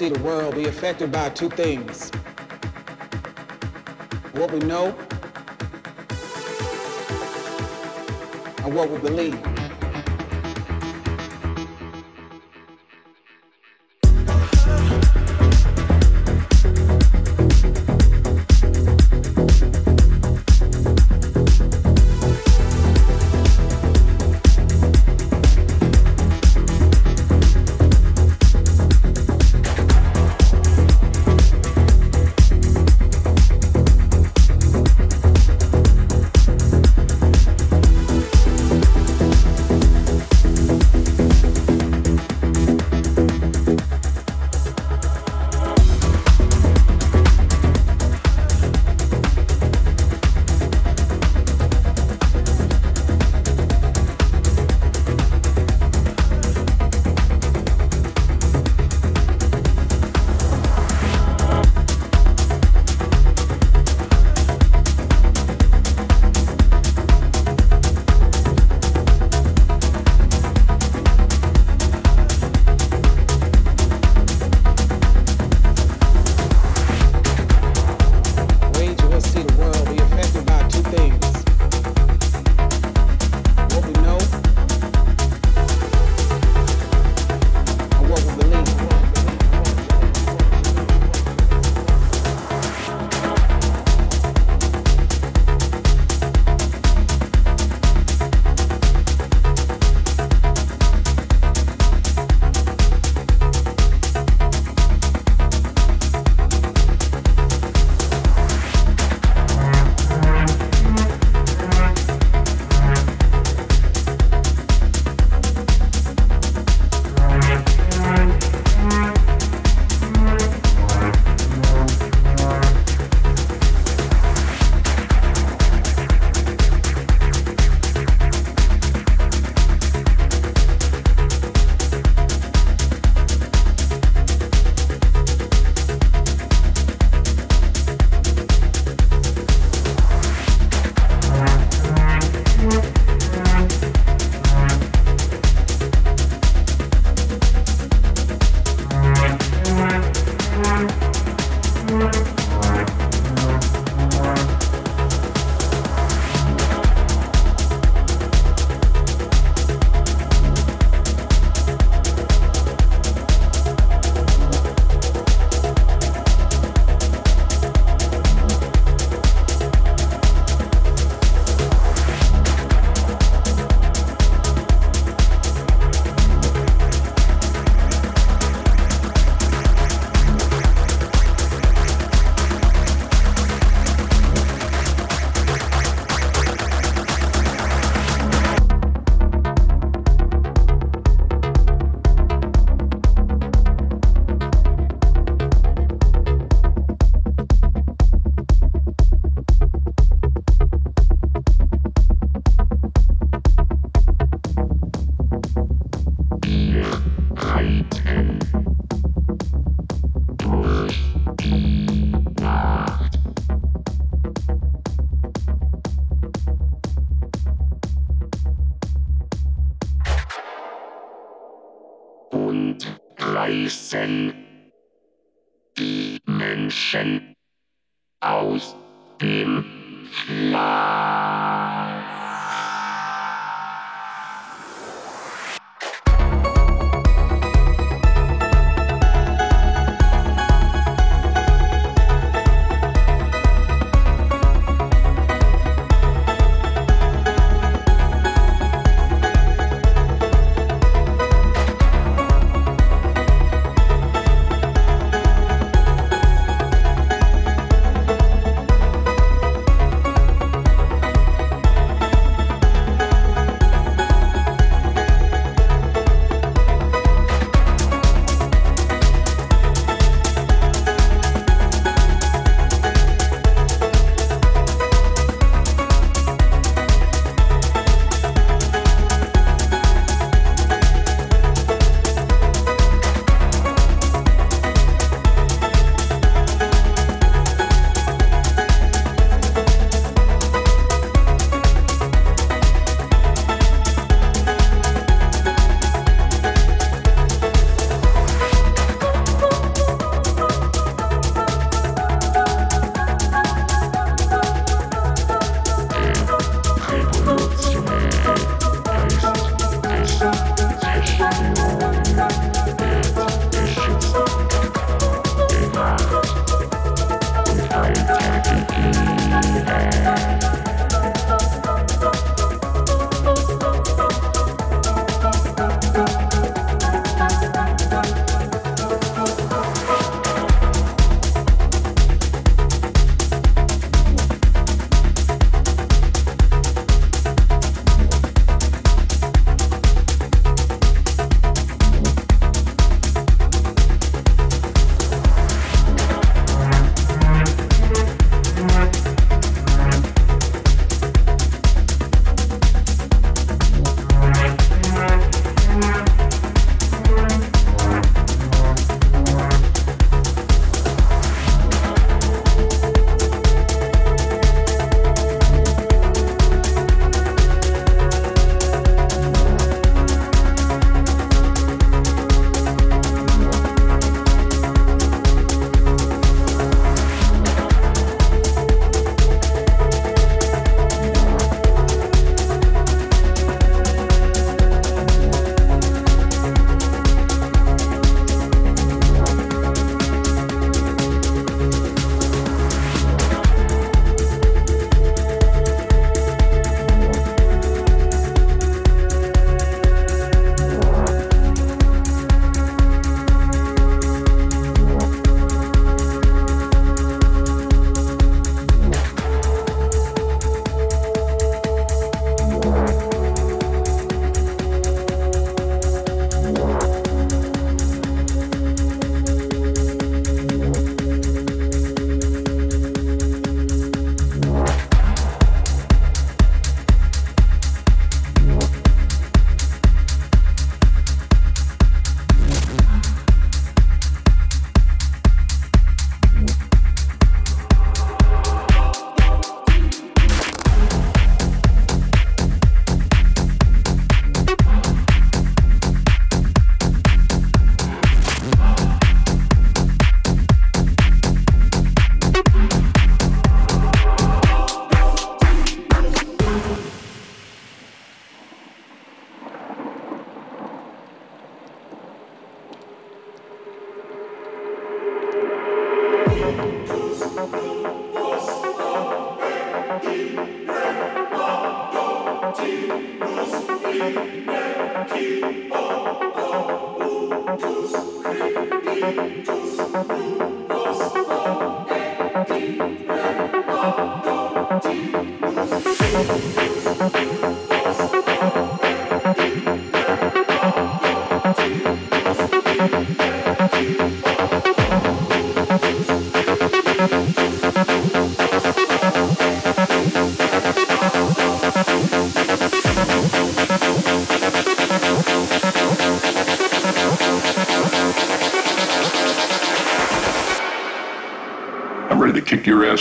see the world be affected by two things what we know and what we believe.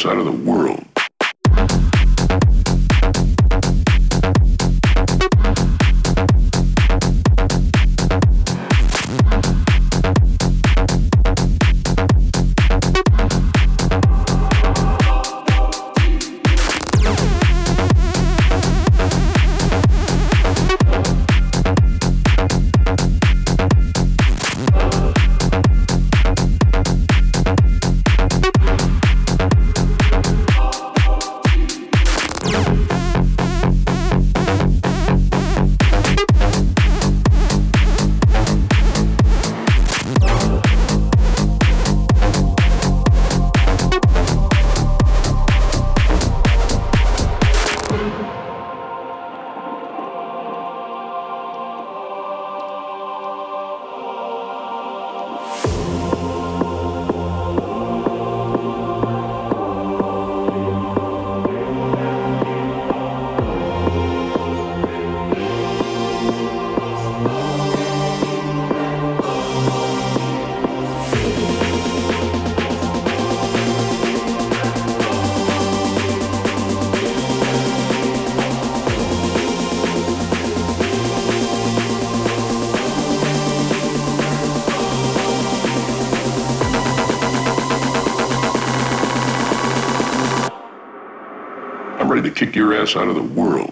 Out of the world. Kick your ass out of the world.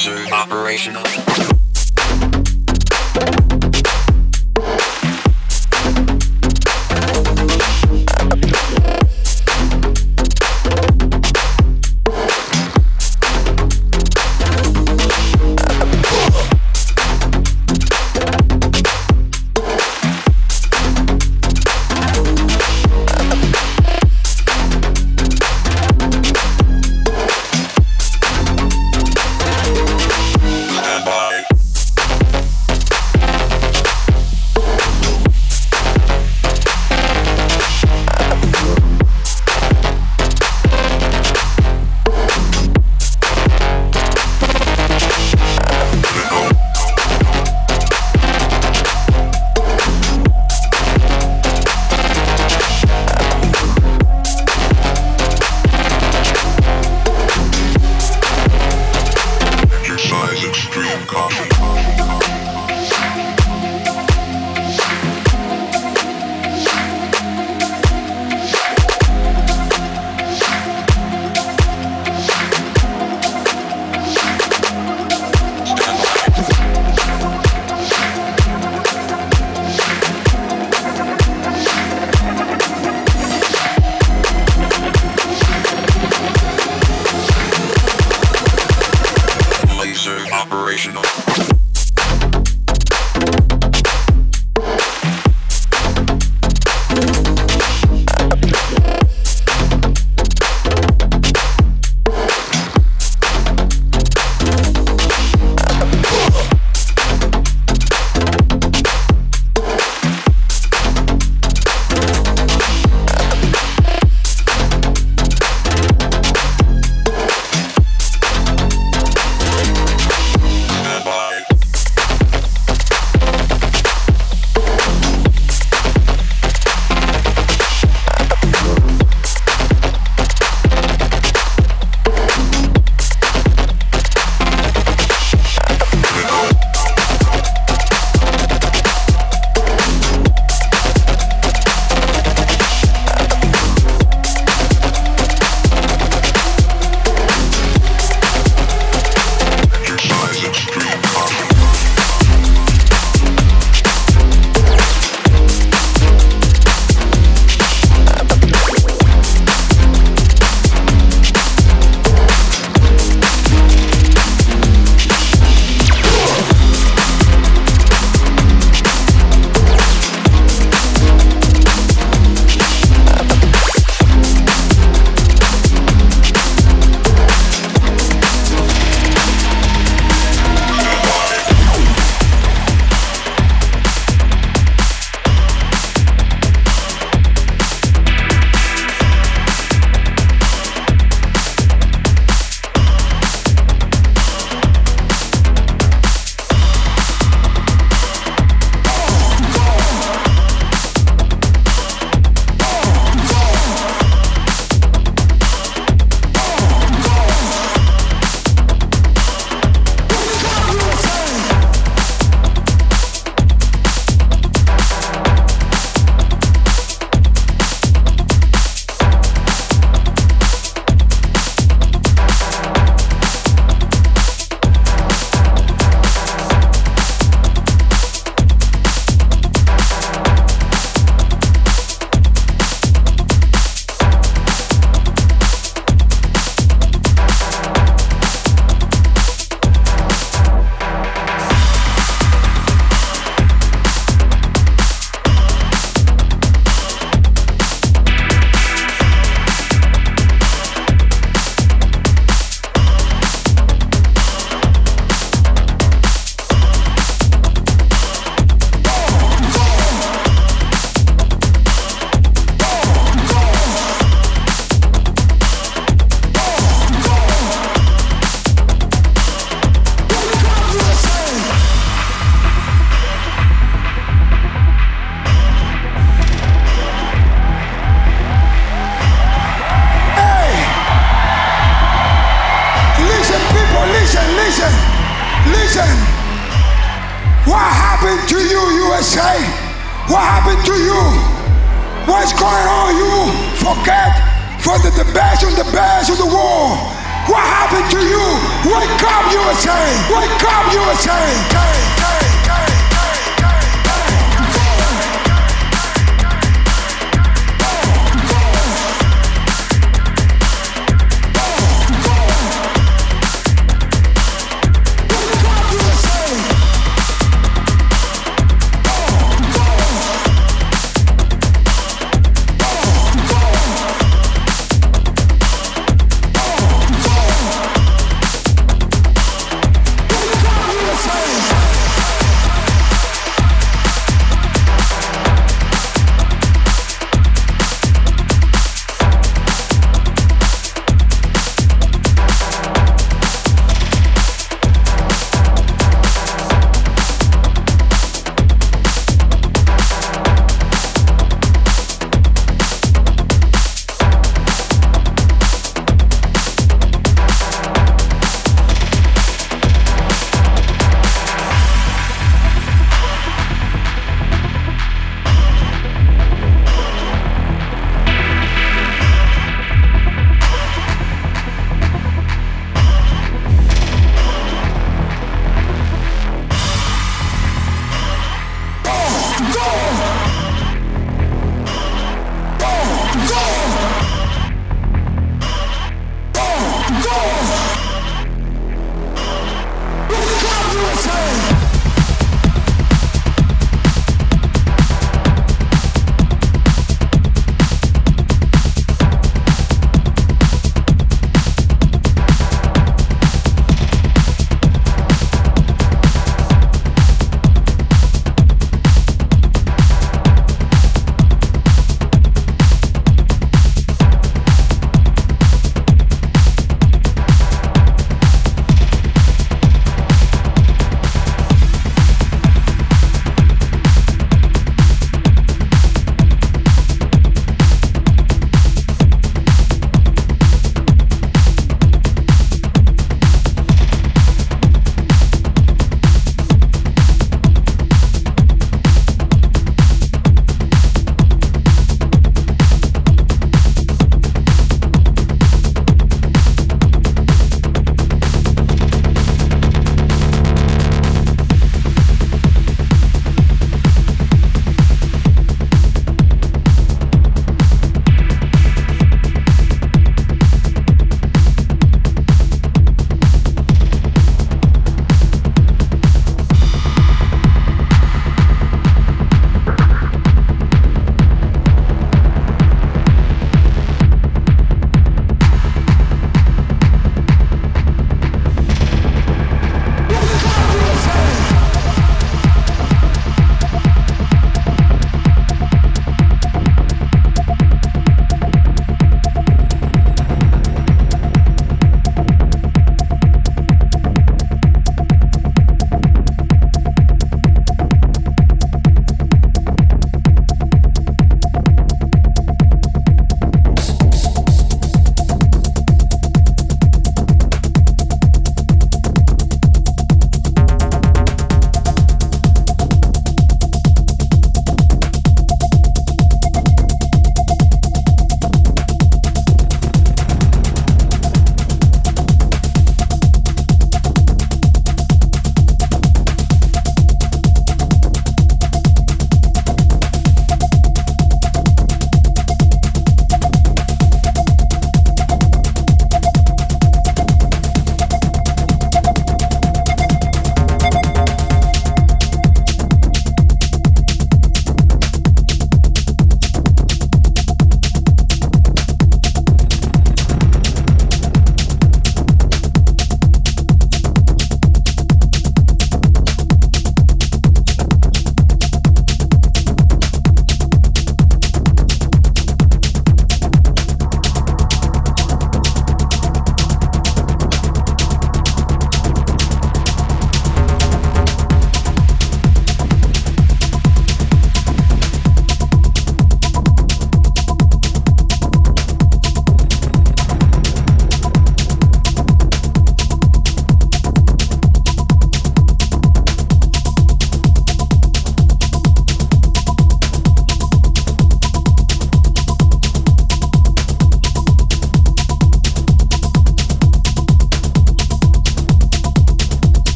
User operational.